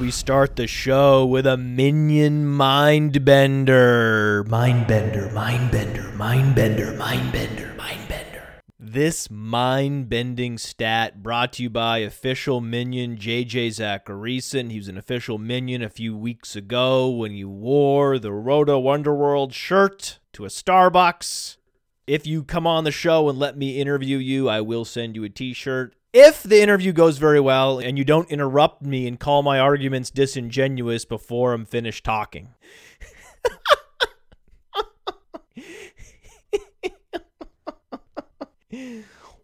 we start the show with a minion mind bender. Mind bender, mind bender, mind bender, mind bender, mind bender. This mind bending stat brought to you by official minion JJ Zachariason. He was an official minion a few weeks ago when he wore the Roto Underworld shirt to a Starbucks. If you come on the show and let me interview you, I will send you a t shirt. If the interview goes very well and you don't interrupt me and call my arguments disingenuous before I'm finished talking.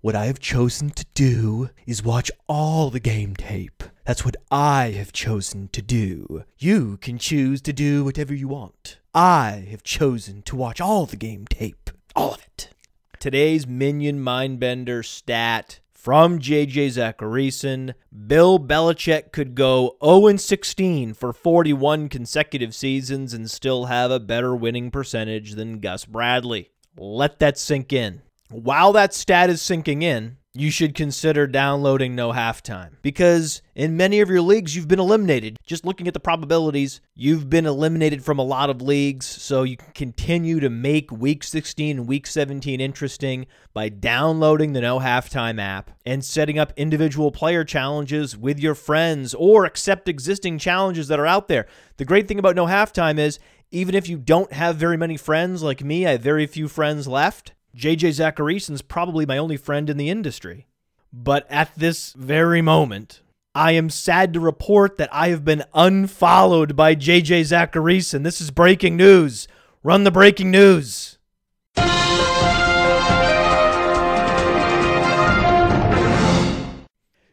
what I have chosen to do is watch all the game tape. That's what I have chosen to do. You can choose to do whatever you want. I have chosen to watch all the game tape. All of it. Today's Minion Mindbender stat from JJ Zachariason. Bill Belichick could go 0 16 for 41 consecutive seasons and still have a better winning percentage than Gus Bradley. Let that sink in. While that stat is sinking in, you should consider downloading No Halftime because in many of your leagues, you've been eliminated. Just looking at the probabilities, you've been eliminated from a lot of leagues, so you can continue to make Week 16 and Week 17 interesting by downloading the No Halftime app and setting up individual player challenges with your friends or accept existing challenges that are out there. The great thing about No Halftime is even if you don't have very many friends like me, I have very few friends left. JJ Zachariason's probably my only friend in the industry. But at this very moment, I am sad to report that I have been unfollowed by JJ Zachariason. This is breaking news. Run the breaking news.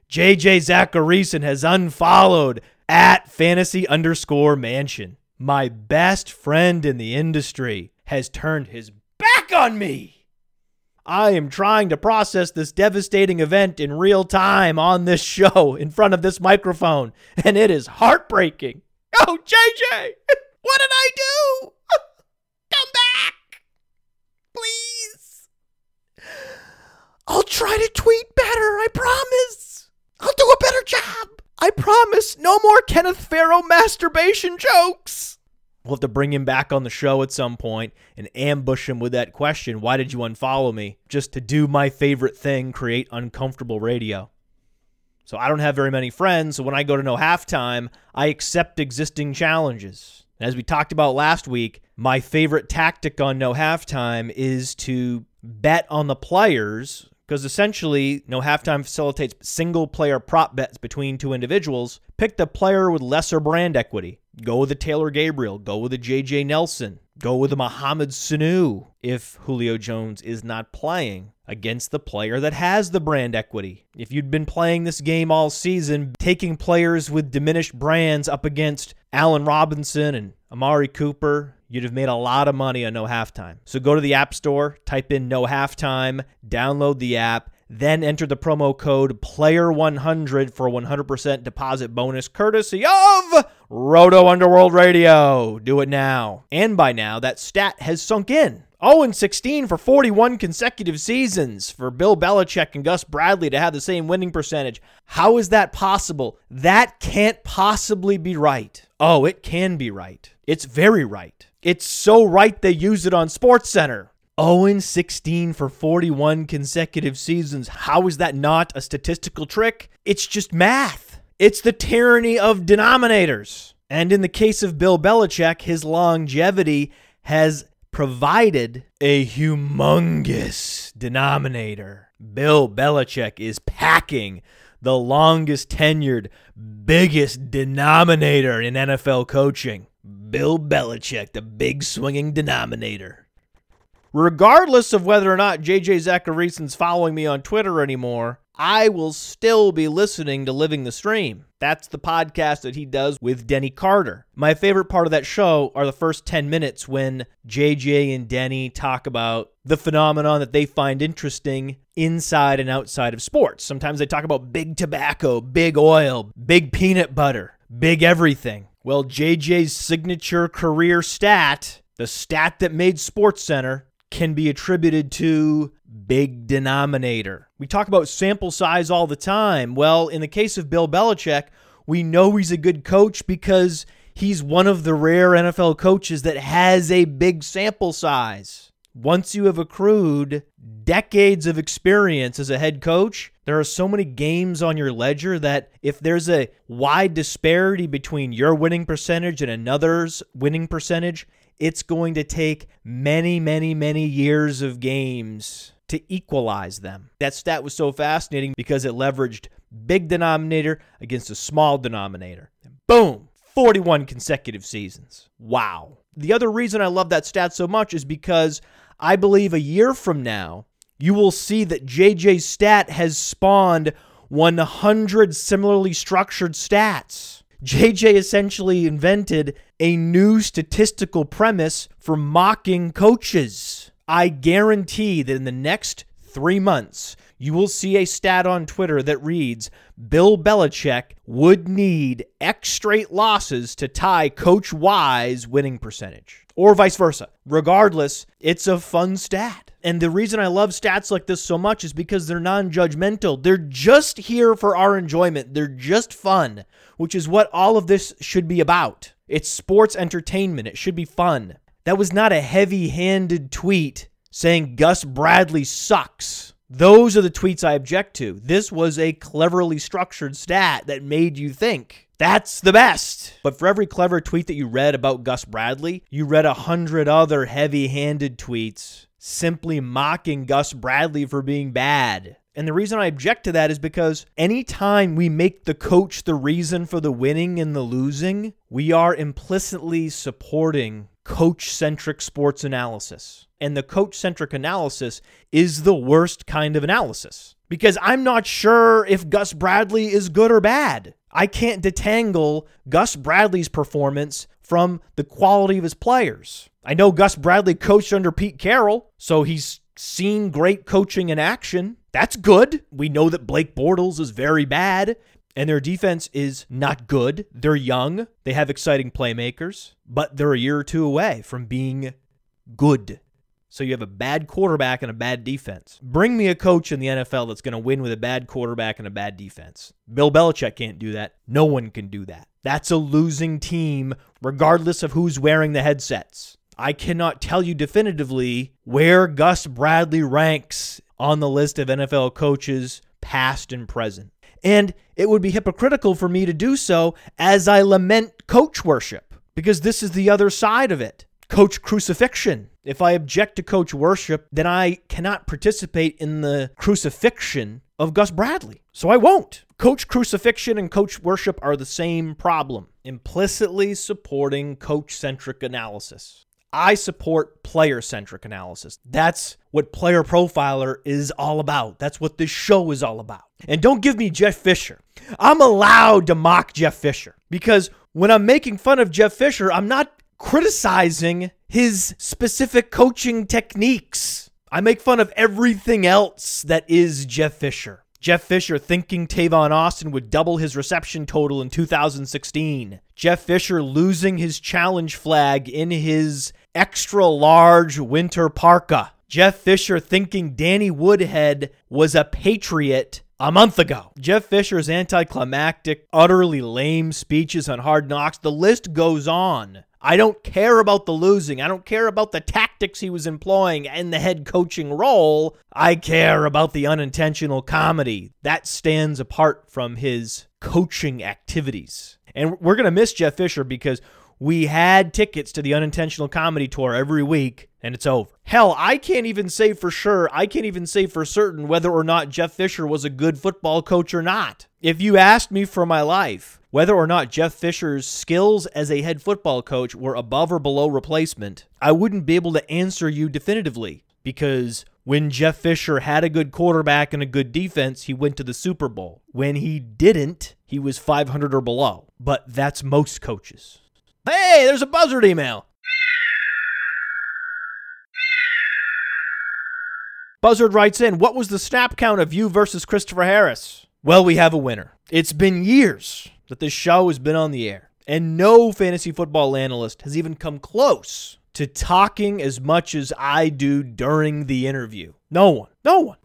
JJ Zachariason has unfollowed at fantasy underscore mansion. My best friend in the industry has turned his back on me. I am trying to process this devastating event in real time on this show in front of this microphone, and it is heartbreaking. Oh, JJ, what did I do? Come back, please. I'll try to tweet better, I promise. I'll do a better job. I promise no more Kenneth Farrow masturbation jokes. We'll have to bring him back on the show at some point and ambush him with that question Why did you unfollow me? Just to do my favorite thing, create uncomfortable radio. So I don't have very many friends, so when I go to no halftime, I accept existing challenges. As we talked about last week, my favorite tactic on no halftime is to bet on the players because essentially no halftime facilitates single player prop bets between two individuals. Pick the player with lesser brand equity. Go with the Taylor Gabriel. Go with the JJ Nelson. Go with the Mohamed Sanu if Julio Jones is not playing against the player that has the brand equity. If you'd been playing this game all season, taking players with diminished brands up against Allen Robinson and Amari Cooper, you'd have made a lot of money on no halftime. So go to the App Store, type in no halftime, download the app, then enter the promo code PLAYER100 for a 100% deposit bonus courtesy of Roto Underworld Radio. Do it now. And by now, that stat has sunk in. 0 16 for 41 consecutive seasons for Bill Belichick and Gus Bradley to have the same winning percentage. How is that possible? That can't possibly be right. Oh, it can be right. It's very right. It's so right they use it on SportsCenter. 0 16 for 41 consecutive seasons. How is that not a statistical trick? It's just math. It's the tyranny of denominators. And in the case of Bill Belichick, his longevity has provided a humongous denominator. Bill Belichick is packing the longest tenured, biggest denominator in NFL coaching. Bill Belichick, the big swinging denominator. Regardless of whether or not JJ Zachariason's following me on Twitter anymore, I will still be listening to Living the Stream. That's the podcast that he does with Denny Carter. My favorite part of that show are the first 10 minutes when JJ and Denny talk about the phenomenon that they find interesting inside and outside of sports. Sometimes they talk about big tobacco, big oil, big peanut butter, big everything. Well, JJ's signature career stat, the stat that made SportsCenter, can be attributed to big denominator. We talk about sample size all the time. Well, in the case of Bill Belichick, We know he's a good coach because he's one of the rare NFL coaches that has a big sample size. Once you have accrued decades of experience as a head coach, there are so many games on your ledger that if there's a wide disparity between your winning percentage and another's winning percentage, it's going to take many, many, many years of games to equalize them. That stat was so fascinating because it leveraged big denominator against a small denominator. Boom, 41 consecutive seasons. Wow. The other reason I love that stat so much is because I believe a year from now, you will see that JJ's stat has spawned 100 similarly structured stats. JJ essentially invented a new statistical premise for mocking coaches. I guarantee that in the next three months, you will see a stat on Twitter that reads Bill Belichick would need X straight losses to tie Coach Y's winning percentage, or vice versa. Regardless, it's a fun stat. And the reason I love stats like this so much is because they're non judgmental. They're just here for our enjoyment, they're just fun, which is what all of this should be about. It's sports entertainment, it should be fun. That was not a heavy handed tweet saying Gus Bradley sucks. Those are the tweets I object to. This was a cleverly structured stat that made you think. That's the best. But for every clever tweet that you read about Gus Bradley, you read a hundred other heavy handed tweets simply mocking Gus Bradley for being bad. And the reason I object to that is because anytime we make the coach the reason for the winning and the losing, we are implicitly supporting coach centric sports analysis and the coach centric analysis is the worst kind of analysis because I'm not sure if Gus Bradley is good or bad. I can't detangle Gus Bradley's performance from the quality of his players. I know Gus Bradley coached under Pete Carroll, so he's seen great coaching in action. That's good. We know that Blake Bortles is very bad and their defense is not good. They're young, they have exciting playmakers, but they're a year or two away from being good. So you have a bad quarterback and a bad defense. Bring me a coach in the NFL that's going to win with a bad quarterback and a bad defense. Bill Belichick can't do that. No one can do that. That's a losing team, regardless of who's wearing the headsets. I cannot tell you definitively where Gus Bradley ranks on the list of NFL coaches, past and present. And it would be hypocritical for me to do so as I lament coach worship, because this is the other side of it coach crucifixion. If I object to coach worship, then I cannot participate in the crucifixion of Gus Bradley. So I won't. Coach crucifixion and coach worship are the same problem, implicitly supporting coach centric analysis. I support player centric analysis. That's what Player Profiler is all about. That's what this show is all about. And don't give me Jeff Fisher. I'm allowed to mock Jeff Fisher because when I'm making fun of Jeff Fisher, I'm not criticizing his specific coaching techniques. I make fun of everything else that is Jeff Fisher. Jeff Fisher thinking Tavon Austin would double his reception total in 2016. Jeff Fisher losing his challenge flag in his extra large winter parka. Jeff Fisher thinking Danny Woodhead was a patriot a month ago. Jeff Fisher's anticlimactic, utterly lame speeches on hard knocks. The list goes on. I don't care about the losing. I don't care about the tactics he was employing in the head coaching role. I care about the unintentional comedy. That stands apart from his coaching activities. And we're going to miss Jeff Fisher because we had tickets to the unintentional comedy tour every week and it's over. Hell, I can't even say for sure, I can't even say for certain whether or not Jeff Fisher was a good football coach or not. If you asked me for my life, whether or not Jeff Fisher's skills as a head football coach were above or below replacement, I wouldn't be able to answer you definitively because when Jeff Fisher had a good quarterback and a good defense, he went to the Super Bowl. When he didn't, he was 500 or below. But that's most coaches. Hey, there's a buzzard email. Buzzard writes in, What was the snap count of you versus Christopher Harris? Well, we have a winner. It's been years that this show has been on the air, and no fantasy football analyst has even come close to talking as much as I do during the interview. No one. No one.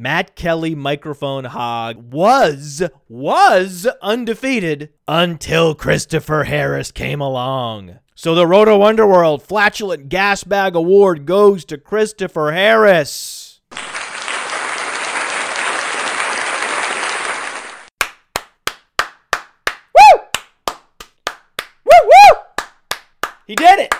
Matt Kelly microphone hog was was undefeated until Christopher Harris came along. So the Roto Underworld Flatulent Gas Bag Award goes to Christopher Harris. Woo! Woo woo! He did it.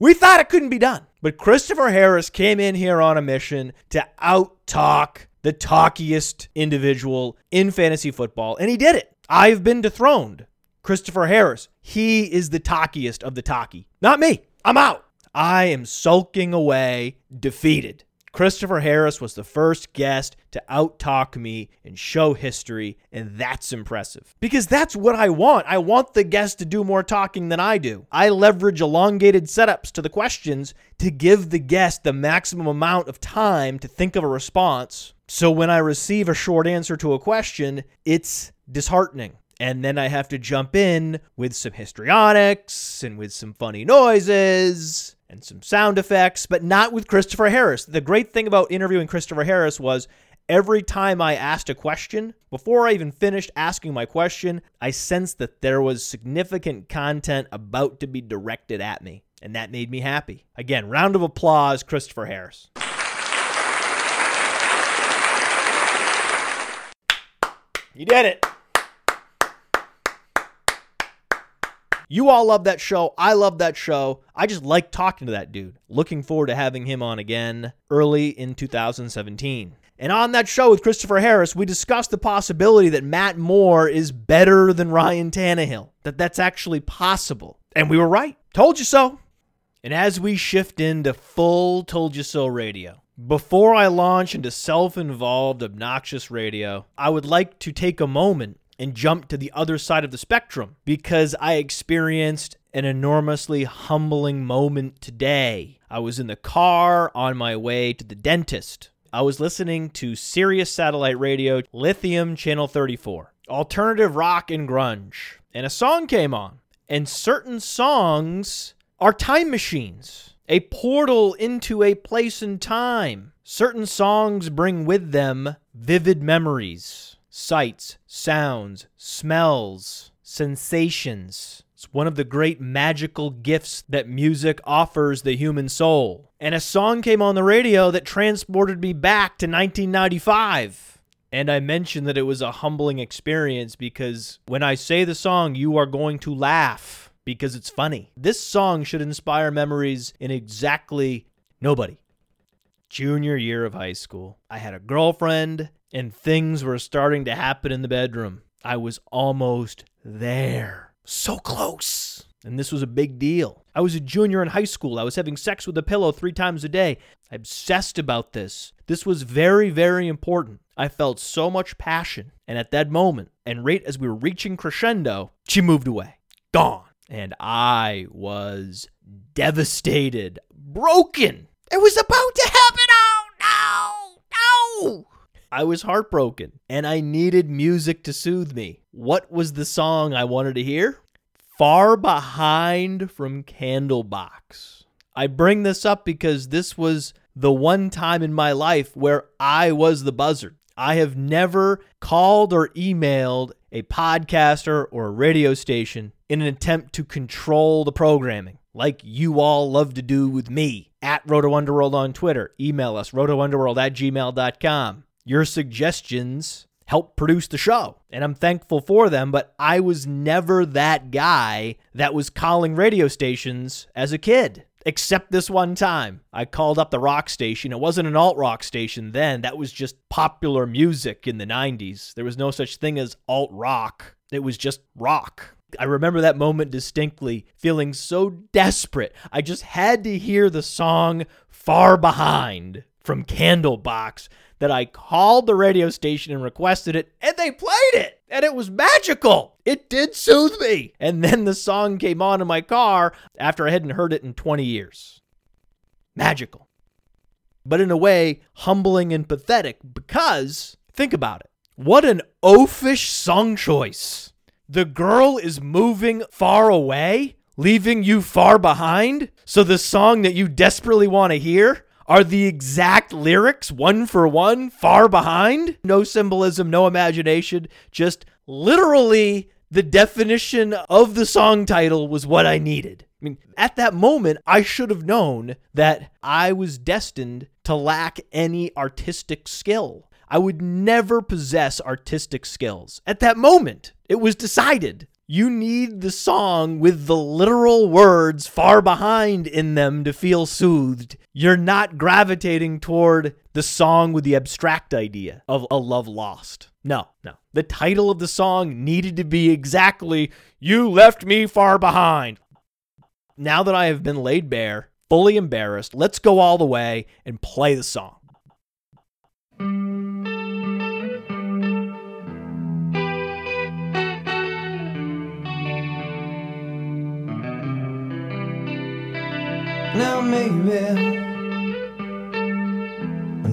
We thought it couldn't be done. But Christopher Harris came in here on a mission to out talk the talkiest individual in fantasy football, and he did it. I've been dethroned. Christopher Harris, he is the talkiest of the talky. Not me. I'm out. I am sulking away, defeated. Christopher Harris was the first guest to outtalk me and show history, and that's impressive. Because that's what I want. I want the guest to do more talking than I do. I leverage elongated setups to the questions to give the guest the maximum amount of time to think of a response. So when I receive a short answer to a question, it's disheartening. And then I have to jump in with some histrionics and with some funny noises and some sound effects, but not with Christopher Harris. The great thing about interviewing Christopher Harris was every time I asked a question, before I even finished asking my question, I sensed that there was significant content about to be directed at me. And that made me happy. Again, round of applause, Christopher Harris. You did it. You all love that show. I love that show. I just like talking to that dude. Looking forward to having him on again early in 2017. And on that show with Christopher Harris, we discussed the possibility that Matt Moore is better than Ryan Tannehill, that that's actually possible. And we were right. Told you so. And as we shift into full Told You So radio, before I launch into self involved, obnoxious radio, I would like to take a moment and jump to the other side of the spectrum because I experienced an enormously humbling moment today. I was in the car on my way to the dentist. I was listening to Sirius Satellite Radio, Lithium Channel 34, alternative rock and grunge, and a song came on. And certain songs are time machines, a portal into a place and time. Certain songs bring with them vivid memories sights, sounds, smells, sensations. It's one of the great magical gifts that music offers the human soul. And a song came on the radio that transported me back to 1995. And I mentioned that it was a humbling experience because when I say the song, you are going to laugh because it's funny. This song should inspire memories in exactly nobody. Junior year of high school. I had a girlfriend and things were starting to happen in the bedroom. I was almost there. So close. And this was a big deal. I was a junior in high school. I was having sex with a pillow three times a day. I obsessed about this. This was very, very important. I felt so much passion. And at that moment, and right as we were reaching crescendo, she moved away. Gone. And I was devastated, broken. It was about to happen. Oh, no, no. I was heartbroken and I needed music to soothe me. What was the song I wanted to hear? Far Behind from Candlebox. I bring this up because this was the one time in my life where I was the buzzard. I have never called or emailed a podcaster or a radio station in an attempt to control the programming, like you all love to do with me. At Roto Underworld on Twitter. Email us, rotounderworld at gmail.com. Your suggestions help produce the show, and I'm thankful for them, but I was never that guy that was calling radio stations as a kid. Except this one time. I called up the rock station. It wasn't an alt rock station then. That was just popular music in the 90s. There was no such thing as alt rock, it was just rock. I remember that moment distinctly, feeling so desperate. I just had to hear the song Far Behind from Candlebox that I called the radio station and requested it, and they played it. And it was magical. It did soothe me. And then the song came on in my car after I hadn't heard it in 20 years. Magical. But in a way, humbling and pathetic because, think about it. What an oafish song choice. The girl is moving far away, leaving you far behind. So the song that you desperately want to hear are the exact lyrics one for one far behind. No symbolism, no imagination, just literally the definition of the song title was what I needed. I mean, at that moment, I should have known that I was destined to lack any artistic skill. I would never possess artistic skills. At that moment, it was decided. You need the song with the literal words far behind in them to feel soothed. You're not gravitating toward the song with the abstract idea of a love lost. No, no. The title of the song needed to be exactly, You Left Me Far Behind. Now that I have been laid bare, fully embarrassed, let's go all the way and play the song. Now maybe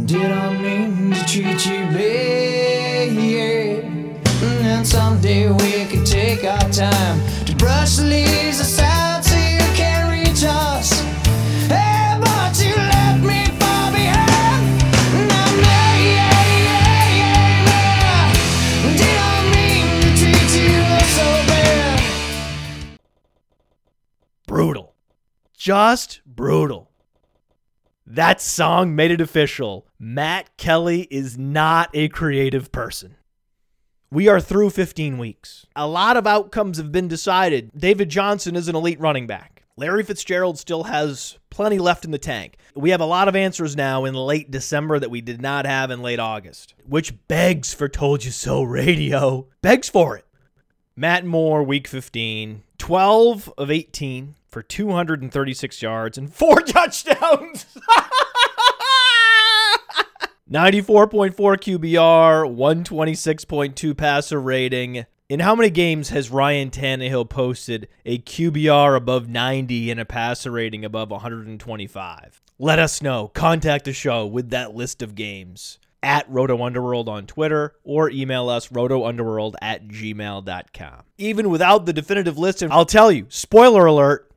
did I mean to treat you bad? And someday we could take our time to brush the leaves aside so you can reach us. Hey, but you left me far behind. Now maybe did I mean to treat you so bad? brutal. Just brutal. That song made it official. Matt Kelly is not a creative person. We are through 15 weeks. A lot of outcomes have been decided. David Johnson is an elite running back. Larry Fitzgerald still has plenty left in the tank. We have a lot of answers now in late December that we did not have in late August, which begs for Told You So radio. Begs for it. Matt Moore, week 15, 12 of 18 for 236 yards and four touchdowns. 94.4 QBR, 126.2 passer rating. In how many games has Ryan Tannehill posted a QBR above 90 and a passer rating above 125? Let us know. Contact the show with that list of games at Roto Underworld on Twitter or email us rotounderworld at gmail.com. Even without the definitive list, I'll tell you, spoiler alert,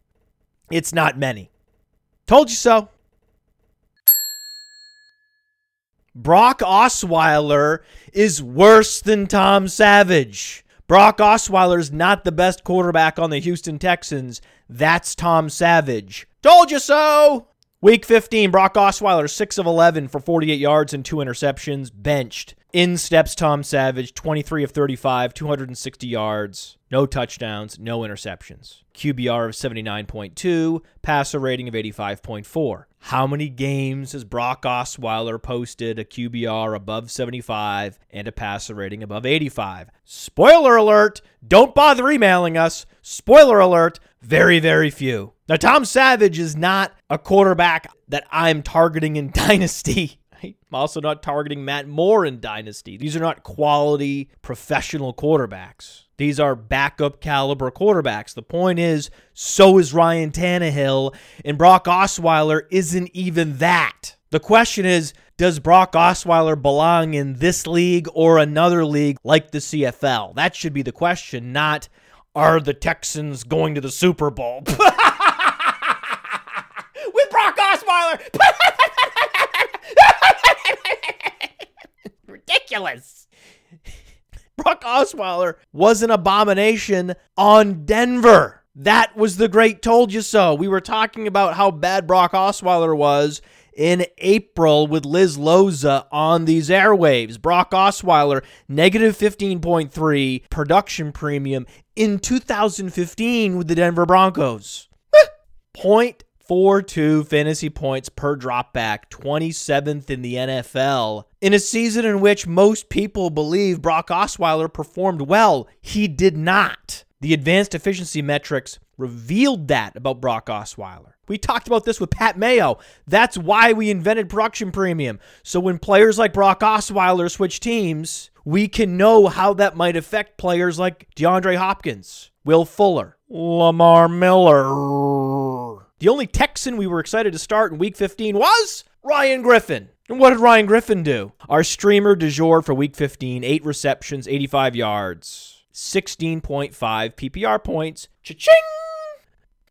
it's not many. Told you so. Brock Osweiler is worse than Tom Savage. Brock Osweiler is not the best quarterback on the Houston Texans. That's Tom Savage. Told you so. Week 15, Brock Osweiler, 6 of 11 for 48 yards and two interceptions, benched. In steps Tom Savage, 23 of 35, 260 yards, no touchdowns, no interceptions. QBR of 79.2, passer rating of 85.4. How many games has Brock Osweiler posted a QBR above 75 and a passer rating above 85? Spoiler alert, don't bother emailing us. Spoiler alert, very, very few. Now, Tom Savage is not a quarterback that I'm targeting in Dynasty. I'm also not targeting Matt Moore in Dynasty. These are not quality professional quarterbacks. These are backup caliber quarterbacks. The point is, so is Ryan Tannehill, and Brock Osweiler isn't even that. The question is, does Brock Osweiler belong in this league or another league like the CFL? That should be the question, not are the Texans going to the Super Bowl? With Brock Osweiler! Ridiculous. Brock Osweiler was an abomination on Denver. That was the great told you so. We were talking about how bad Brock Osweiler was in April with Liz Loza on these airwaves. Brock Osweiler, negative 15.3 production premium in 2015 with the Denver Broncos. 0.42 fantasy points per dropback, 27th in the NFL. In a season in which most people believe Brock Osweiler performed well, he did not. The advanced efficiency metrics revealed that about Brock Osweiler. We talked about this with Pat Mayo. That's why we invented production premium. So when players like Brock Osweiler switch teams, we can know how that might affect players like DeAndre Hopkins, Will Fuller, Lamar Miller. The only Texan we were excited to start in week 15 was Ryan Griffin. And what did Ryan Griffin do? Our streamer du jour for week 15, eight receptions, 85 yards, 16.5 PPR points. Cha-ching!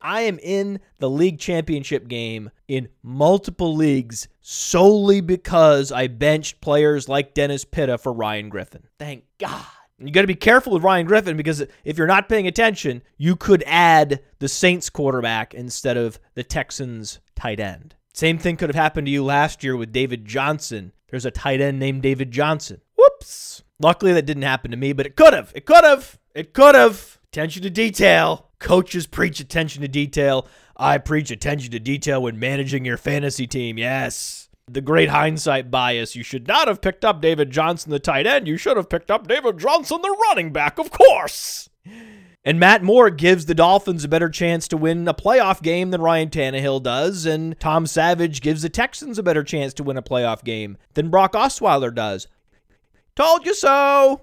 I am in the league championship game in multiple leagues solely because I benched players like Dennis Pitta for Ryan Griffin. Thank God. You got to be careful with Ryan Griffin because if you're not paying attention, you could add the Saints quarterback instead of the Texans tight end. Same thing could have happened to you last year with David Johnson. There's a tight end named David Johnson. Whoops. Luckily, that didn't happen to me, but it could have. It could have. It could have. Attention to detail. Coaches preach attention to detail. I preach attention to detail when managing your fantasy team. Yes. The great hindsight bias. You should not have picked up David Johnson, the tight end. You should have picked up David Johnson, the running back, of course. And Matt Moore gives the Dolphins a better chance to win a playoff game than Ryan Tannehill does. And Tom Savage gives the Texans a better chance to win a playoff game than Brock Osweiler does. Told you so.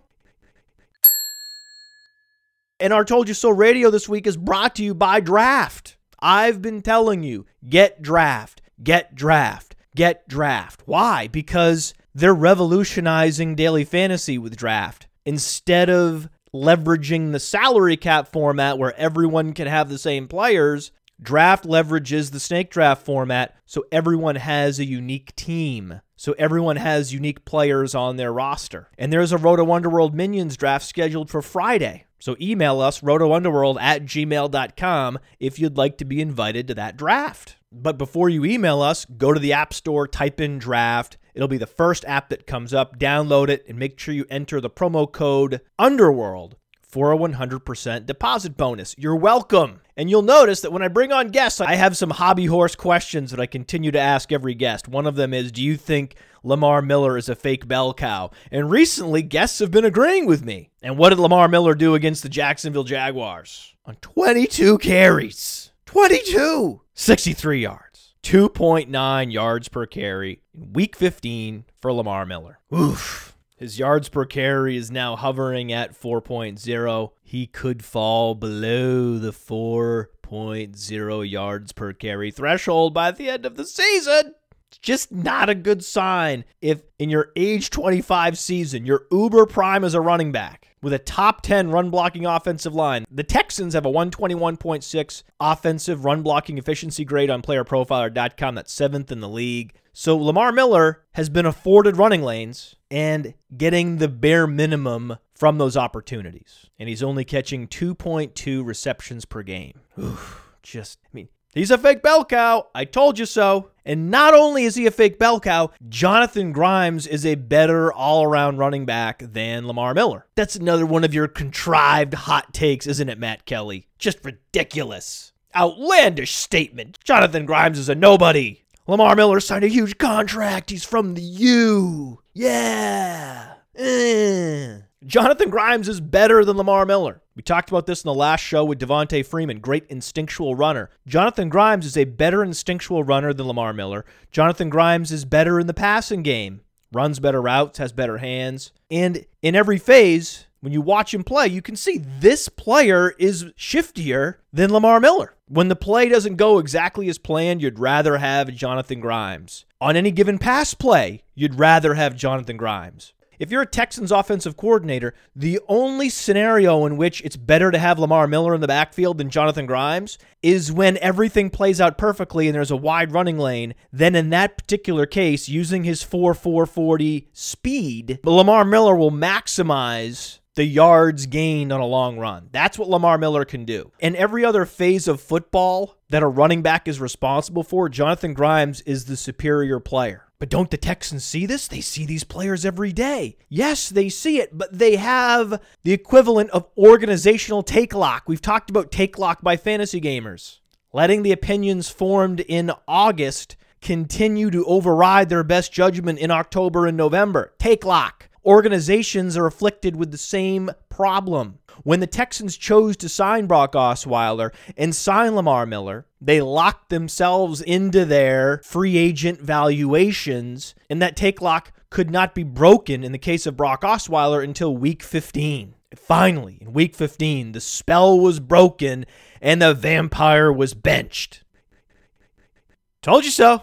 And our Told You So radio this week is brought to you by Draft. I've been telling you get draft, get draft, get draft. Why? Because they're revolutionizing daily fantasy with draft. Instead of leveraging the salary cap format where everyone can have the same players, draft leverages the snake draft format so everyone has a unique team. So everyone has unique players on their roster. And there's a Roto Underworld Minions draft scheduled for Friday. So email us, rotounderworld at gmail.com, if you'd like to be invited to that draft. But before you email us, go to the App Store, type in draft. It'll be the first app that comes up. Download it and make sure you enter the promo code Underworld for a 100% deposit bonus. You're welcome. And you'll notice that when I bring on guests, I have some hobby horse questions that I continue to ask every guest. One of them is Do you think Lamar Miller is a fake bell cow? And recently, guests have been agreeing with me. And what did Lamar Miller do against the Jacksonville Jaguars? On 22 carries. 22! 63 yards. 2.9 yards per carry in week 15 for Lamar Miller. Oof. His yards per carry is now hovering at 4.0. He could fall below the 4.0 yards per carry threshold by the end of the season. It's just not a good sign if in your age 25 season, you're uber prime as a running back with a top 10 run blocking offensive line. The Texans have a 121.6 offensive run blocking efficiency grade on playerprofiler.com. That's seventh in the league. So Lamar Miller has been afforded running lanes and getting the bare minimum from those opportunities. And he's only catching 2.2 receptions per game. Oof, just, I mean, he's a fake bell cow. I told you so. And not only is he a fake bell cow, Jonathan Grimes is a better all around running back than Lamar Miller. That's another one of your contrived hot takes, isn't it, Matt Kelly? Just ridiculous. Outlandish statement. Jonathan Grimes is a nobody. Lamar Miller signed a huge contract. He's from the U. Yeah. Eh. Jonathan Grimes is better than Lamar Miller. We talked about this in the last show with Devonta Freeman, great instinctual runner. Jonathan Grimes is a better instinctual runner than Lamar Miller. Jonathan Grimes is better in the passing game, runs better routes, has better hands. And in every phase, when you watch him play, you can see this player is shiftier than Lamar Miller. When the play doesn't go exactly as planned, you'd rather have Jonathan Grimes. On any given pass play, you'd rather have Jonathan Grimes. If you're a Texans offensive coordinator, the only scenario in which it's better to have Lamar Miller in the backfield than Jonathan Grimes is when everything plays out perfectly and there's a wide running lane. Then, in that particular case, using his 4 440 speed, Lamar Miller will maximize the yards gained on a long run. That's what Lamar Miller can do. In every other phase of football that a running back is responsible for, Jonathan Grimes is the superior player. But don't the Texans see this? They see these players every day. Yes, they see it, but they have the equivalent of organizational take lock. We've talked about take lock by fantasy gamers. Letting the opinions formed in August continue to override their best judgment in October and November. Take lock organizations are afflicted with the same problem. When the Texans chose to sign Brock Osweiler and sign Lamar Miller, they locked themselves into their free agent valuations, and that take lock could not be broken in the case of Brock Osweiler until week 15. Finally, in week 15, the spell was broken and the vampire was benched. Told you so.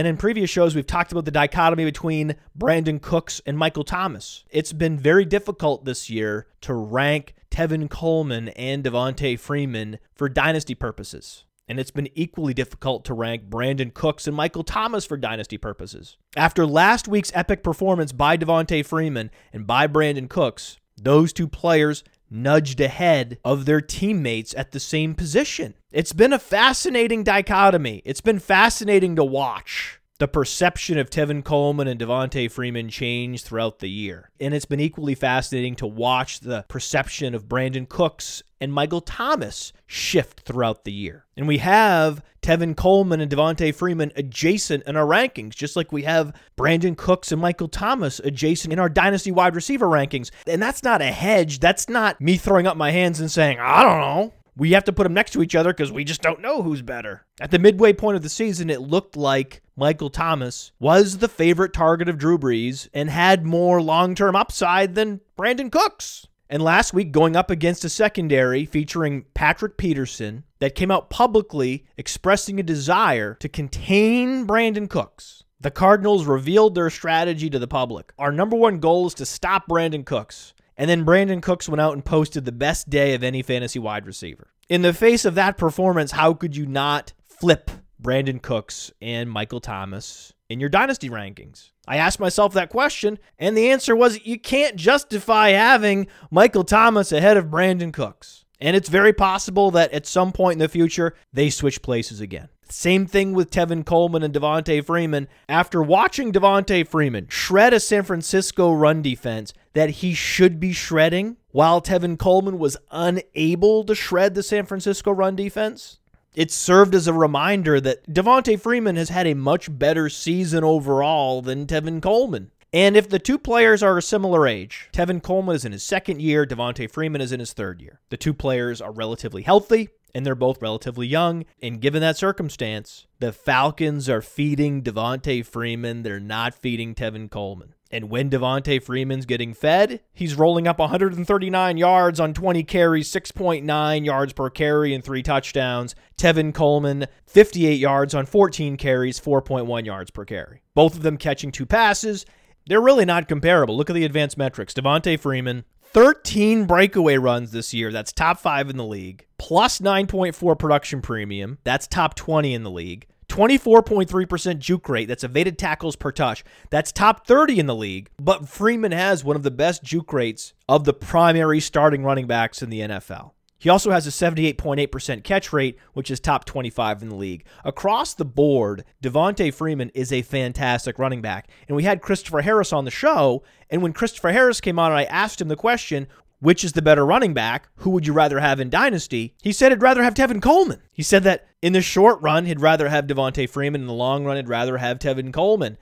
And in previous shows, we've talked about the dichotomy between Brandin Cooks and Michael Thomas. It's been very difficult this year to rank Tevin Coleman and Devonta Freeman for dynasty purposes. And it's been equally difficult to rank Brandin Cooks and Michael Thomas for dynasty purposes. After last week's epic performance by Devonta Freeman and by Brandin Cooks, those two players nudged ahead of their teammates at the same position. It's been a fascinating dichotomy. It's been fascinating to watch the perception of Tevin Coleman and Devonta Freeman changed throughout the year. And it's been equally fascinating to watch the perception of Brandin Cooks and Michael Thomas shift throughout the year. And we have Tevin Coleman and Devonta Freeman adjacent in our rankings, just like we have Brandin Cooks and Michael Thomas adjacent in our dynasty wide receiver rankings. And that's not a hedge. That's not me throwing up my hands and saying, I don't know we have to put them next to each other because we just don't know who's better. At the midway point of the season, it looked like Michael Thomas was the favorite target of Drew Brees and had more long term upside than Brandin Cooks. And last week, going up against a secondary featuring Patrick Peterson that came out publicly expressing a desire to contain Brandin Cooks. The Cardinals revealed their strategy to the public. Our number one goal is to stop Brandin Cooks. And then Brandin Cooks went out and posted the best day of any fantasy wide receiver. In the face of that performance, how could you not flip Brandin Cooks and Michael Thomas in your dynasty rankings? I asked myself that question, and the answer was you can't justify having Michael Thomas ahead of Brandin Cooks. And it's very possible that at some point in the future, they switch places again. Same thing with Tevin Coleman and Devonta Freeman. After watching Devonta Freeman shred a San Francisco run defense that he should be shredding, while Tevin Coleman was unable to shred the San Francisco run defense, it served as a reminder that Devonta Freeman has had a much better season overall than Tevin Coleman. And if the two players are a similar age, Tevin Coleman is in his second year, Devonta Freeman is in his third year. The two players are relatively healthy and they're both relatively young. And given that circumstance, the Falcons are feeding Devonta Freeman. They're not feeding Tevin Coleman. And when Devonta Freeman's getting fed, he's rolling up 139 yards on 20 carries, 6.9 yards per carry, and three touchdowns. Tevin Coleman, 58 yards on 14 carries, 4.1 yards per carry. Both of them catching two passes. They're really not comparable. Look at the advanced metrics. Devonta Freeman, 13 breakaway runs this year. That's top five in the league. Plus 9.4 production premium. That's top 20 in the league. 24.3% juke rate. That's evaded tackles per touch. That's top 30 in the league. But Freeman has one of the best juke rates of the primary starting running backs in the NFL. He also has a 78.8% catch rate, which is top 25 in the league. Across the board, Devonta Freeman is a fantastic running back. And we had Christopher Harris on the show. And when Christopher Harris came on and I asked him the question, which is the better running back? Who would you rather have in Dynasty? He said he'd rather have Tevin Coleman. He said that in the short run, he'd rather have Devonta Freeman. In the long run, he'd rather have Tevin Coleman.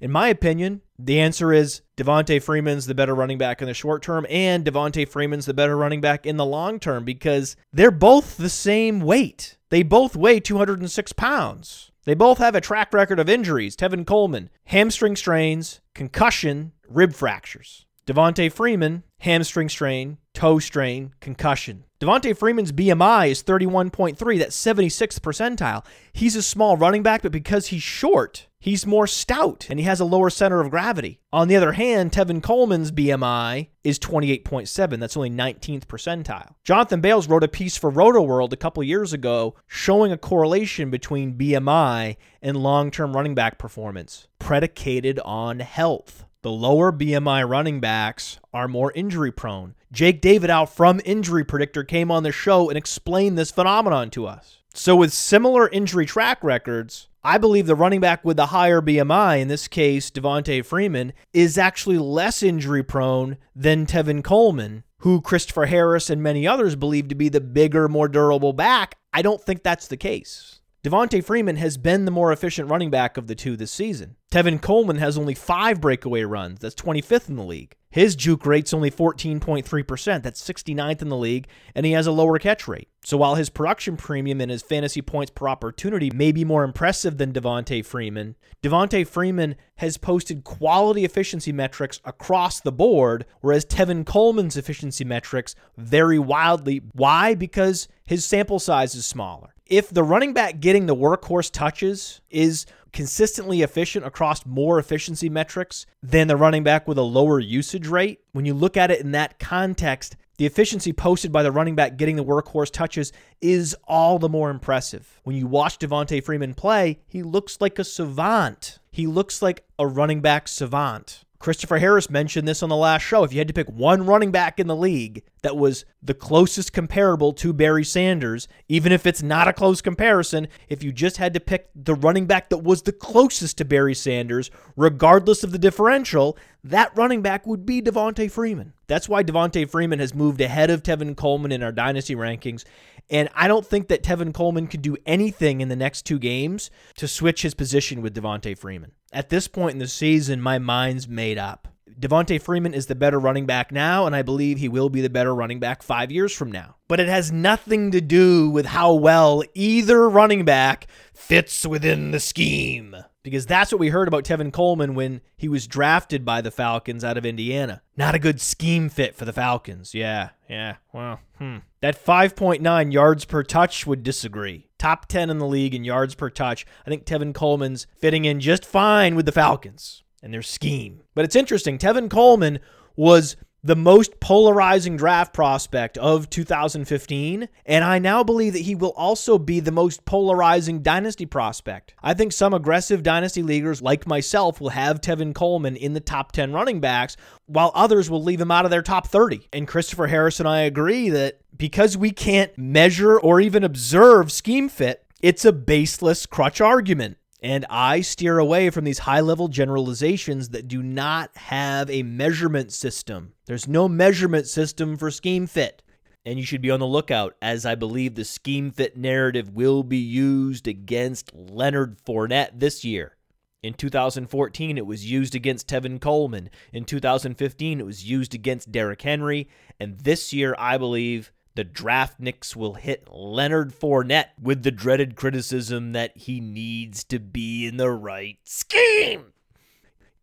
In my opinion, the answer is Devonta Freeman's the better running back in the short term, and Devonta Freeman's the better running back in the long term because they're both the same weight. They both weigh 206 pounds. They both have a track record of injuries. Tevin Coleman, hamstring strains, concussion, rib fractures. Devonta Freeman, hamstring strain, toe strain, concussion. Devonta Freeman's BMI is 31.3. That's 76th percentile. He's a small running back, but because he's short, he's more stout and he has a lower center of gravity. On the other hand, Tevin Coleman's BMI is 28.7. That's only 19th percentile. Jonathan Bales wrote a piece for Rotoworld a couple years ago showing a correlation between BMI and long term running back performance predicated on health. The lower BMI running backs are more injury prone. Jake Davidow from Injury Predictor came on the show and explained this phenomenon to us. So, with similar injury track records, I believe the running back with the higher BMI, in this case, Devonta Freeman, is actually less injury prone than Tevin Coleman, who Christopher Harris and many others believe to be the bigger, more durable back. I don't think that's the case. Devonta Freeman has been the more efficient running back of the two this season. Tevin Coleman has only five breakaway runs. That's 25th in the league. His juke rate's only 14.3%. That's 69th in the league, and he has a lower catch rate. So while his production premium and his fantasy points per opportunity may be more impressive than Devonta Freeman, Devonta Freeman has posted quality efficiency metrics across the board, whereas Tevin Coleman's efficiency metrics vary wildly. Why? Because his sample size is smaller if the running back getting the workhorse touches is consistently efficient across more efficiency metrics than the running back with a lower usage rate, when you look at it in that context, the efficiency posted by the running back getting the workhorse touches is all the more impressive. When you watch Devonta Freeman play, he looks like a savant. He looks like a running back savant. Christopher Harris mentioned this on the last show. If you had to pick one running back in the league that was the closest comparable to Barry Sanders, even if it's not a close comparison, if you just had to pick the running back that was the closest to Barry Sanders, regardless of the differential, that running back would be Devonta Freeman. That's why Devonta Freeman has moved ahead of Tevin Coleman in our dynasty rankings. And I don't think that Tevin Coleman could do anything in the next two games to switch his position with Devonta Freeman. At this point in the season, my mind's made up. Devonta Freeman is the better running back now, and I believe he will be the better running back five years from now. But it has nothing to do with how well either running back fits within the scheme. Because that's what we heard about Tevin Coleman when he was drafted by the Falcons out of Indiana. Not a good scheme fit for the Falcons. Yeah, yeah, well, hmm. That 5.9 yards per touch would disagree. Top 10 in the league in yards per touch. I think Tevin Coleman's fitting in just fine with the Falcons and their scheme. But it's interesting. Tevin Coleman was the most polarizing draft prospect of 2015, and I now believe that he will also be the most polarizing dynasty prospect. I think some aggressive dynasty leaguers like myself will have Tevin Coleman in the top 10 running backs, while others will leave him out of their top 30. And Christopher Harris and I agree that because we can't measure or even observe scheme fit, it's a baseless crutch argument. And I steer away from these high level generalizations that do not have a measurement system. There's no measurement system for scheme fit. And you should be on the lookout, as I believe the scheme fit narrative will be used against Leonard Fournette this year. In 2014, it was used against Tevin Coleman. In 2015, it was used against Derrick Henry. And this year, I believe the draftniks will hit Leonard Fournette with the dreaded criticism that he needs to be in the right scheme.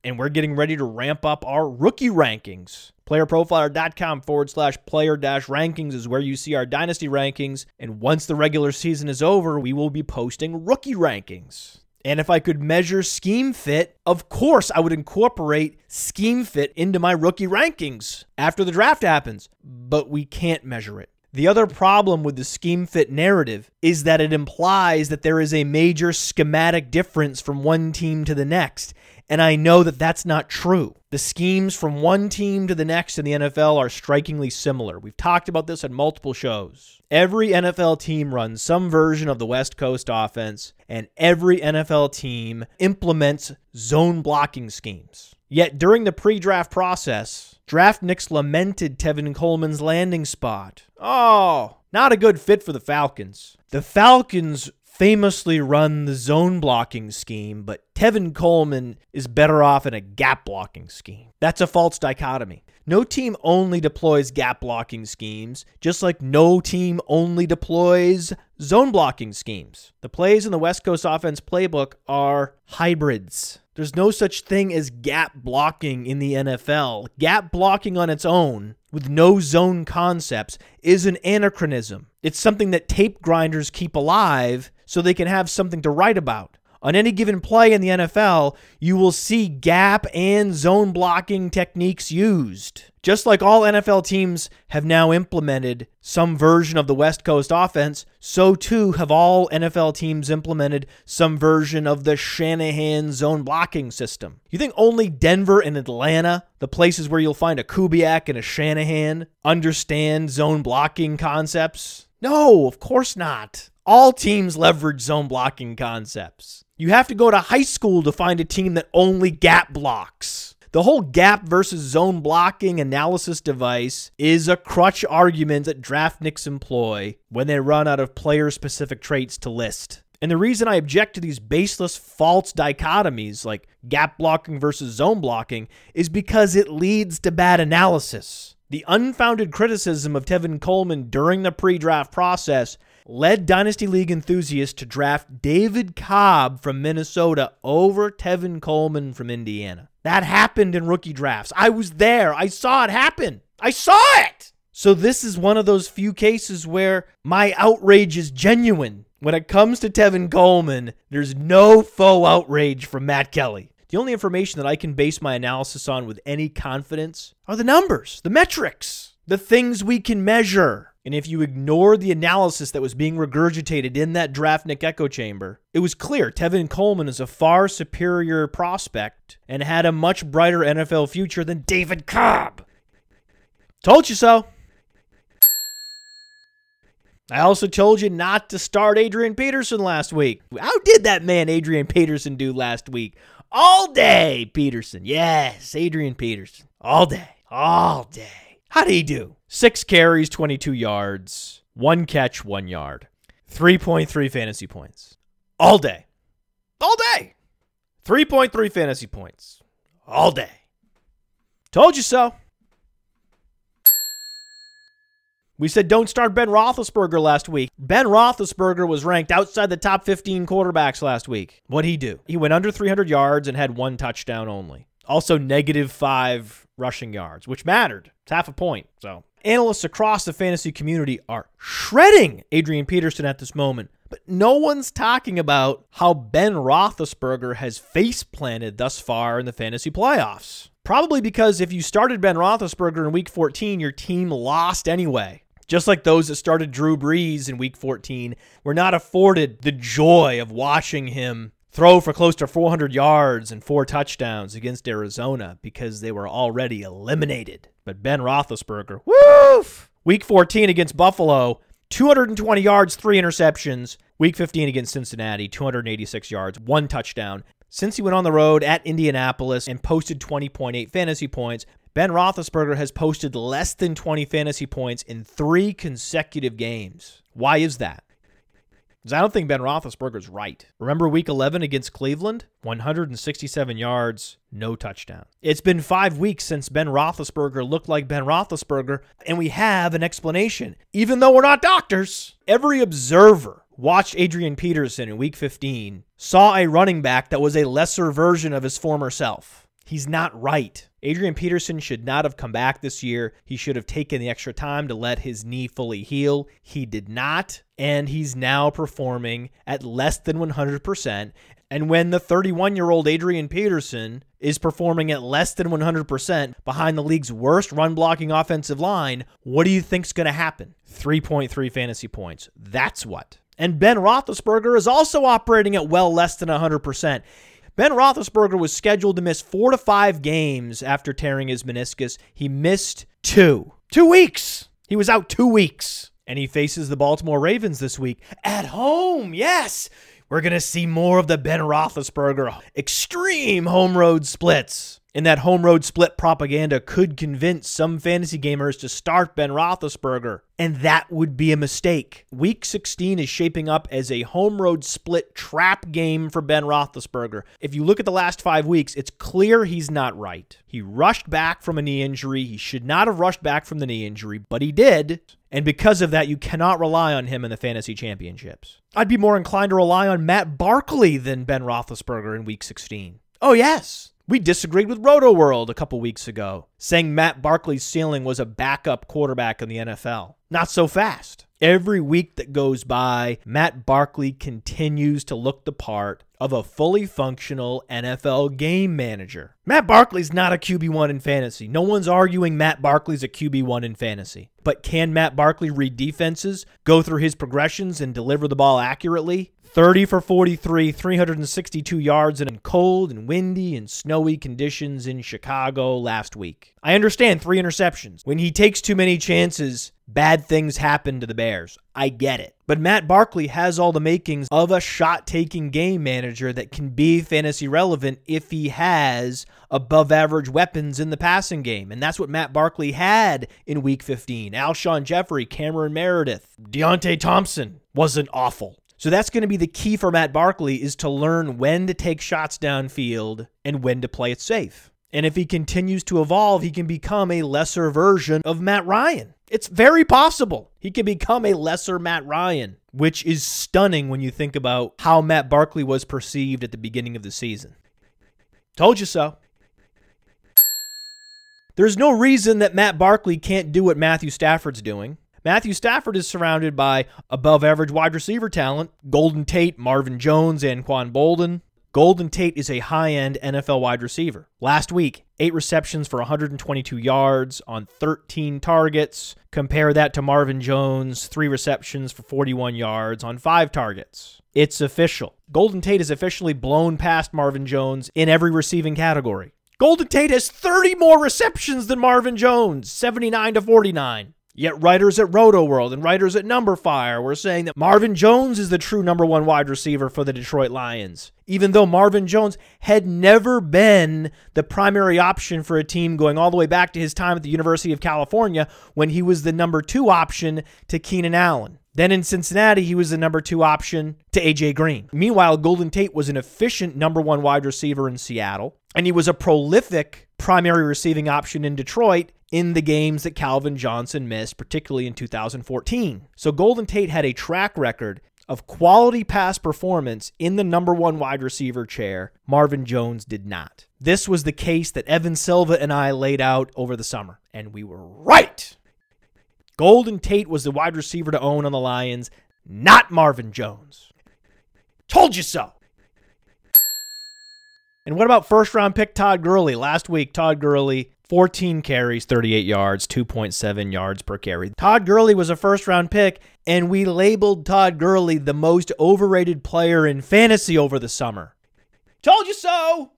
And we're getting ready to ramp up our rookie rankings. PlayerProfiler.com forward slash player dash rankings is where you see our dynasty rankings. And once the regular season is over, we will be posting rookie rankings. And if I could measure scheme fit, of course I would incorporate scheme fit into my rookie rankings after the draft happens. But we can't measure it. The other problem with the scheme fit narrative is that it implies that there is a major schematic difference from one team to the next. And I know that that's not true. The schemes from one team to the next in the NFL are strikingly similar. We've talked about this on multiple shows. Every NFL team runs some version of the West Coast offense, and every NFL team implements zone blocking schemes. Yet during the pre draft process, Draftniks lamented Tevin Coleman's landing spot. Oh, not a good fit for the Falcons. The Falcons famously run the zone blocking scheme, but Tevin Coleman is better off in a gap blocking scheme. That's a false dichotomy. No team only deploys gap blocking schemes, just like no team only deploys zone blocking schemes. The plays in the West Coast offense playbook are hybrids. There's no such thing as gap blocking in the NFL. Gap blocking on its own, with no zone concepts, is an anachronism. It's something that tape grinders keep alive so they can have something to write about. On any given play in the NFL, you will see gap and zone blocking techniques used. Just like all NFL teams have now implemented some version of the West Coast offense, so too have all NFL teams implemented some version of the Shanahan zone blocking system. You think only Denver and Atlanta, the places where you'll find a Kubiak and a Shanahan, understand zone blocking concepts? No, of course not. All teams leverage zone blocking concepts. You have to go to high school to find a team that only gap blocks. The whole gap versus zone blocking analysis device is a crutch argument that draftniks employ when they run out of player specific traits to list. And the reason I object to these baseless false dichotomies like gap blocking versus zone blocking is because it leads to bad analysis. The unfounded criticism of Tevin Coleman during the pre draft process led Dynasty League enthusiasts to draft David Cobb from Minnesota over Tevin Coleman from Indiana. That happened in rookie drafts. I was there. I saw it happen. I saw it. So this is one of those few cases where my outrage is genuine. When it comes to Tevin Coleman, there's no faux outrage from Matt Kelley. The only information that I can base my analysis on with any confidence are the numbers, the metrics. the things we can measure. And if you ignore the analysis that was being regurgitated in that draftnik echo chamber, it was clear Tevin Coleman is a far superior prospect and had a much brighter NFL future than David Cobb. Told you so. I also told you not to start Adrian Peterson last week. How did that man Adrian Peterson do last week? All day, Peterson. Yes, Adrian Peterson. All day. All day. How did he do? Six carries, 22 yards, one catch, one yard, 3.3 fantasy points. All day. All day. 3.3 fantasy points. All day. Told you so. We said don't start Ben Roethlisberger last week. Ben Roethlisberger was ranked outside the top 15 quarterbacks last week. What'd he do? He went under 300 yards and had one touchdown only. Also, negative five rushing yards, which mattered. It's half a point. So, analysts across the fantasy community are shredding Adrian Peterson at this moment. But no one's talking about how Ben Roethlisberger has face planted thus far in the fantasy playoffs. Probably because if you started Ben Roethlisberger in week 14, your team lost anyway just like those that started Drew Brees in week 14, were not afforded the joy of watching him throw for close to 400 yards and four touchdowns against Arizona because they were already eliminated. But Ben Roethlisberger, woof! Week 14 against Buffalo, 220 yards, three interceptions. Week 15 against Cincinnati, 286 yards, one touchdown. Since he went on the road at Indianapolis and posted 20.8 fantasy points, Ben Roethlisberger has posted less than 20 fantasy points in three consecutive games. Why is that? Because I don't think Ben Roethlisberger's right. Remember week 11 against Cleveland? 167 yards, no touchdown. It's been five weeks since Ben Roethlisberger looked like Ben Roethlisberger, and we have an explanation. Even though we're not doctors, every observer watched Adrian Peterson in week 15, saw a running back that was a lesser version of his former self. He's not right. Adrian Peterson should not have come back this year. He should have taken the extra time to let his knee fully heal. He did not, and he's now performing at less than 100%. And when the 31 year old Adrian Peterson is performing at less than 100% behind the league's worst run blocking offensive line, what do you think's going to happen? 3.3 fantasy points. That's what. And Ben Roethlisberger is also operating at well less than 100%. Ben Roethlisberger was scheduled to miss four to five games after tearing his meniscus. He missed two. Two weeks. He was out two weeks. And he faces the Baltimore Ravens this week at home. Yes. We're going to see more of the Ben Roethlisberger extreme home road splits and that home road split propaganda could convince some fantasy gamers to start Ben Roethlisberger, and that would be a mistake. Week 16 is shaping up as a home road split trap game for Ben Roethlisberger. If you look at the last five weeks, it's clear he's not right. He rushed back from a knee injury. He should not have rushed back from the knee injury, but he did. And because of that, you cannot rely on him in the fantasy championships. I'd be more inclined to rely on Matt Barkley than Ben Roethlisberger in week 16. Oh, yes. We disagreed with Roto World a couple weeks ago, saying Matt Barkley's ceiling was a backup quarterback in the NFL. Not so fast. Every week that goes by, Matt Barkley continues to look the part of a fully functional NFL game manager. Matt Barkley's not a QB1 in fantasy. No one's arguing Matt Barkley's a QB1 in fantasy. But can Matt Barkley read defenses, go through his progressions, and deliver the ball accurately? 30 for 43, 362 yards in cold and windy and snowy conditions in Chicago last week. I understand three interceptions. When he takes too many chances, bad things happen to the Bears. I get it. But Matt Barkley has all the makings of a shot taking game manager that can be fantasy relevant if he has above average weapons in the passing game. And that's what Matt Barkley had in week 15. Alshon Jeffery, Cameron Meredith, Deonte Thompson wasn't awful. So that's going to be the key for Matt Barkley is to learn when to take shots downfield and when to play it safe. And if he continues to evolve, he can become a lesser version of Matt Ryan. It's very possible. He can become a lesser Matt Ryan, which is stunning when you think about how Matt Barkley was perceived at the beginning of the season. Told you so. There's no reason that Matt Barkley can't do what Matthew Stafford's doing. Matthew Stafford is surrounded by above average wide receiver talent Golden Tate, Marvin Jones, and Quan Boldin. Golden Tate is a high end NFL wide receiver. Last week, eight receptions for 122 yards on 13 targets. Compare that to Marvin Jones, three receptions for 41 yards on five targets. It's official. Golden Tate has officially blown past Marvin Jones in every receiving category. Golden Tate has 30 more receptions than Marvin Jones, 79 to 49. Yet writers at Roto World and writers at Numberfire were saying that Marvin Jones is the true number one wide receiver for the Detroit Lions, even though Marvin Jones had never been the primary option for a team going all the way back to his time at the University of California when he was the number two option to Keenan Allen. Then in Cincinnati, he was the number two option to AJ Green. Meanwhile, Golden Tate was an efficient number one wide receiver in Seattle, and he was a prolific primary receiving option in Detroit in the games that Calvin Johnson missed, particularly in 2014. So Golden Tate had a track record of quality pass performance in the number one wide receiver chair. Marvin Jones did not. This was the case that Evan Silva and I laid out over the summer, and we were right. Golden Tate was the wide receiver to own on the Lions, not Marvin Jones. Told you so. And what about first round pick Todd Gurley? Last week, Todd Gurley 14 carries, 38 yards, 2.7 yards per carry. Todd Gurley was a first round pick, and we labeled Todd Gurley the most overrated player in fantasy over the summer. Told you so!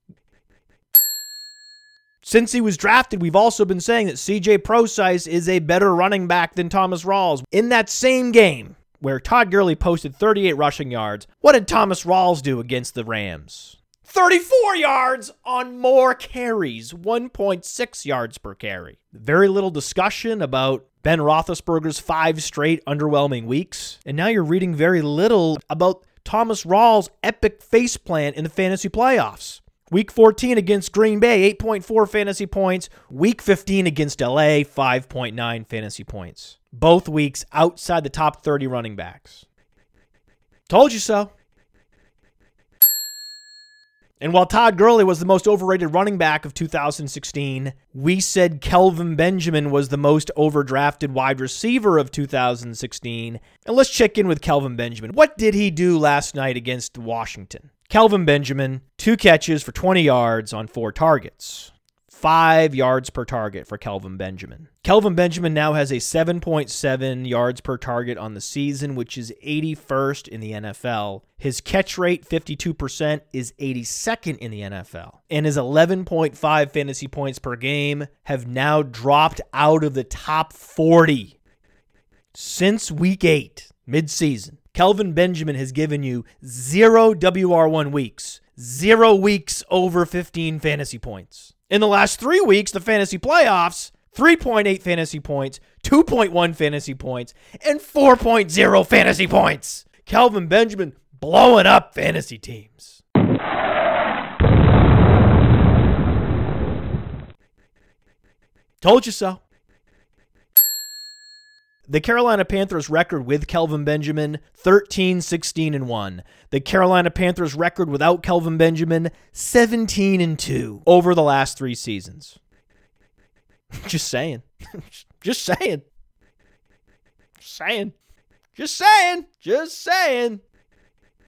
Since he was drafted, we've also been saying that CJ Prosise is a better running back than Thomas Rawls. In that same game, where Todd Gurley posted 38 rushing yards, what did Thomas Rawls do against the Rams? 34 yards on more carries, 1.6 yards per carry. Very little discussion about Ben Roethlisberger's five straight underwhelming weeks. And now you're reading very little about Thomas Rawls' epic faceplant in the fantasy playoffs. Week 14 against Green Bay, 8.4 fantasy points. Week 15 against LA, 5.9 fantasy points. Both weeks outside the top 30 running backs. Told you so. And while Todd Gurley was the most overrated running back of 2016, we said Kelvin Benjamin was the most overdrafted wide receiver of 2016. And let's check in with Kelvin Benjamin. What did he do last night against Washington? Kelvin Benjamin, two catches for 20 yards on four targets five yards per target for Kelvin Benjamin. Kelvin Benjamin now has a 7.7 yards per target on the season, which is 81st in the NFL. His catch rate, 52%, is 82nd in the NFL. And his 11.5 fantasy points per game have now dropped out of the top 40 since week eight, midseason. Kelvin Benjamin has given you zero WR1 weeks, zero weeks over 15 fantasy points. In the last three weeks, the fantasy playoffs, 3.8 fantasy points, 2.1 fantasy points, and 4.0 fantasy points. Kelvin Benjamin blowing up fantasy teams. Told you so. The Carolina Panthers record with Kelvin Benjamin 13 16 and 1. The Carolina Panthers record without Kelvin Benjamin 17 and 2 over the last 3 seasons. Just saying. Just saying. Saying. Just saying. Just saying.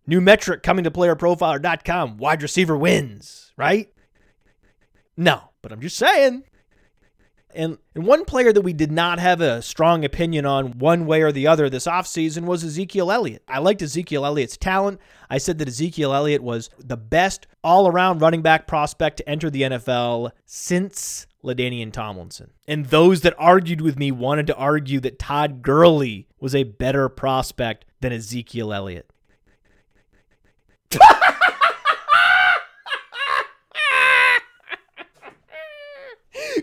New metric coming to playerprofiler.com. Wide receiver wins, right? No, but I'm just saying. And, and one player that we did not have a strong opinion on one way or the other this offseason was Ezekiel Elliott. I liked Ezekiel Elliott's talent. I said that Ezekiel Elliott was the best all around running back prospect to enter the NFL since LaDainian Tomlinson. And those that argued with me wanted to argue that Todd Gurley was a better prospect than Ezekiel Elliott.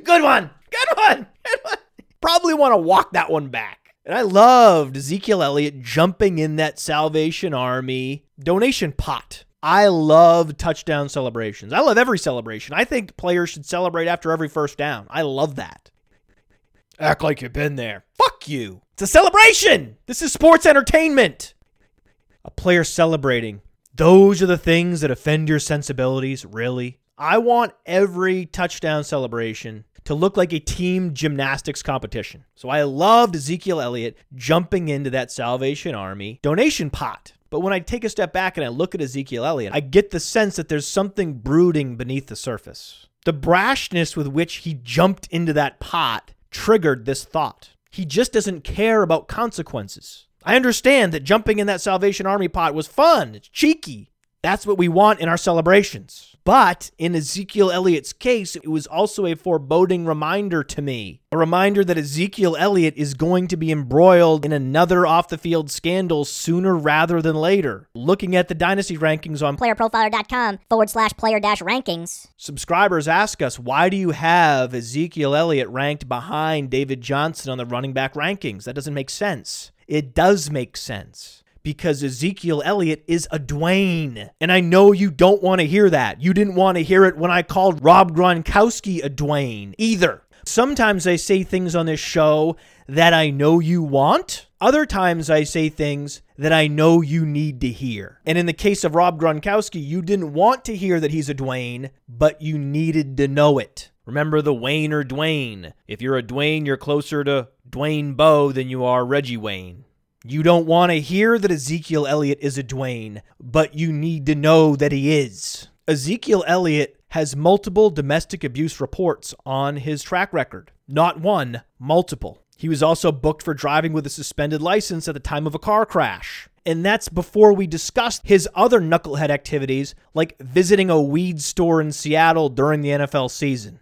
Good one. Good one. Probably want to walk that one back. And I loved Ezekiel Elliott jumping in that Salvation Army donation pot. I love touchdown celebrations. I love every celebration. I think players should celebrate after every first down. I love that. Act like you've been there. Fuck you. It's a celebration. This is sports entertainment. A player celebrating. Those are the things that offend your sensibilities, really? I want every touchdown celebration to look like a team gymnastics competition. So I loved Ezekiel Elliott jumping into that Salvation Army donation pot. But when I take a step back and I look at Ezekiel Elliott, I get the sense that there's something brooding beneath the surface. The brashness with which he jumped into that pot triggered this thought. He just doesn't care about consequences. I understand that jumping in that Salvation Army pot was fun, it's cheeky. That's what we want in our celebrations. But in Ezekiel Elliott's case, it was also a foreboding reminder to me. A reminder that Ezekiel Elliott is going to be embroiled in another off the field scandal sooner rather than later. Looking at the dynasty rankings on playerprofiler.com forward slash player dash rankings. Subscribers ask us, why do you have Ezekiel Elliott ranked behind David Johnson on the running back rankings? That doesn't make sense. It does make sense because Ezekiel Elliott is a Dwayne. And I know you don't want to hear that. You didn't want to hear it when I called Rob Gronkowski a Dwayne either. Sometimes I say things on this show that I know you want. Other times I say things that I know you need to hear. And in the case of Rob Gronkowski, you didn't want to hear that he's a Dwayne, but you needed to know it. Remember the Wayne or Dwayne. If you're a Dwayne, you're closer to Dwayne Bowe than you are Reggie Wayne. You don't want to hear that Ezekiel Elliott is a Dwayne, but you need to know that he is. Ezekiel Elliott has multiple domestic abuse reports on his track record. Not one, multiple. He was also booked for driving with a suspended license at the time of a car crash. And that's before we discussed his other knucklehead activities, like visiting a weed store in Seattle during the NFL season.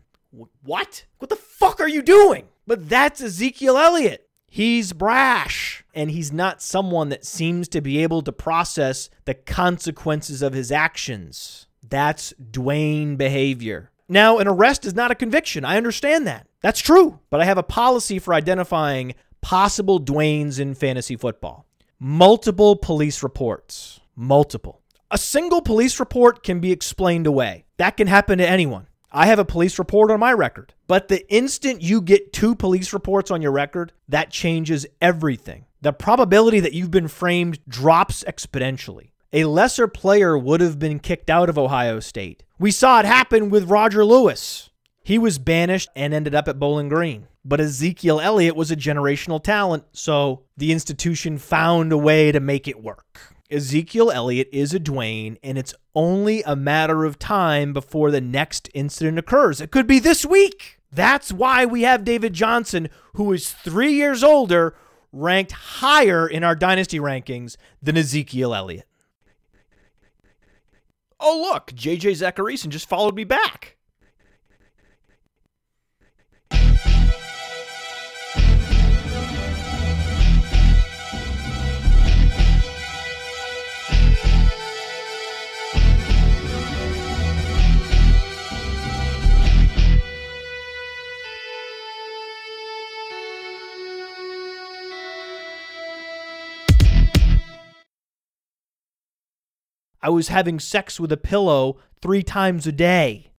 What? What the fuck are you doing? But that's Ezekiel Elliott. He's brash, and he's not someone that seems to be able to process the consequences of his actions. That's Dwayne behavior. Now, an arrest is not a conviction. I understand that. That's true. But I have a policy for identifying possible Dwaynes in fantasy football. Multiple police reports. Multiple. A single police report can be explained away. That can happen to anyone. I have a police report on my record. But the instant you get two police reports on your record, that changes everything. The probability that you've been framed drops exponentially. A lesser player would have been kicked out of Ohio State. We saw it happen with Roger Lewis. He was banished and ended up at Bowling Green. But Ezekiel Elliott was a generational talent, so the institution found a way to make it work. Ezekiel Elliott is a Dwayne, and it's only a matter of time before the next incident occurs. It could be this week. That's why we have David Johnson, who is three years older, ranked higher in our dynasty rankings than Ezekiel Elliott. Oh, look, JJ Zachariason just followed me back. I was having sex with a pillow three times a day.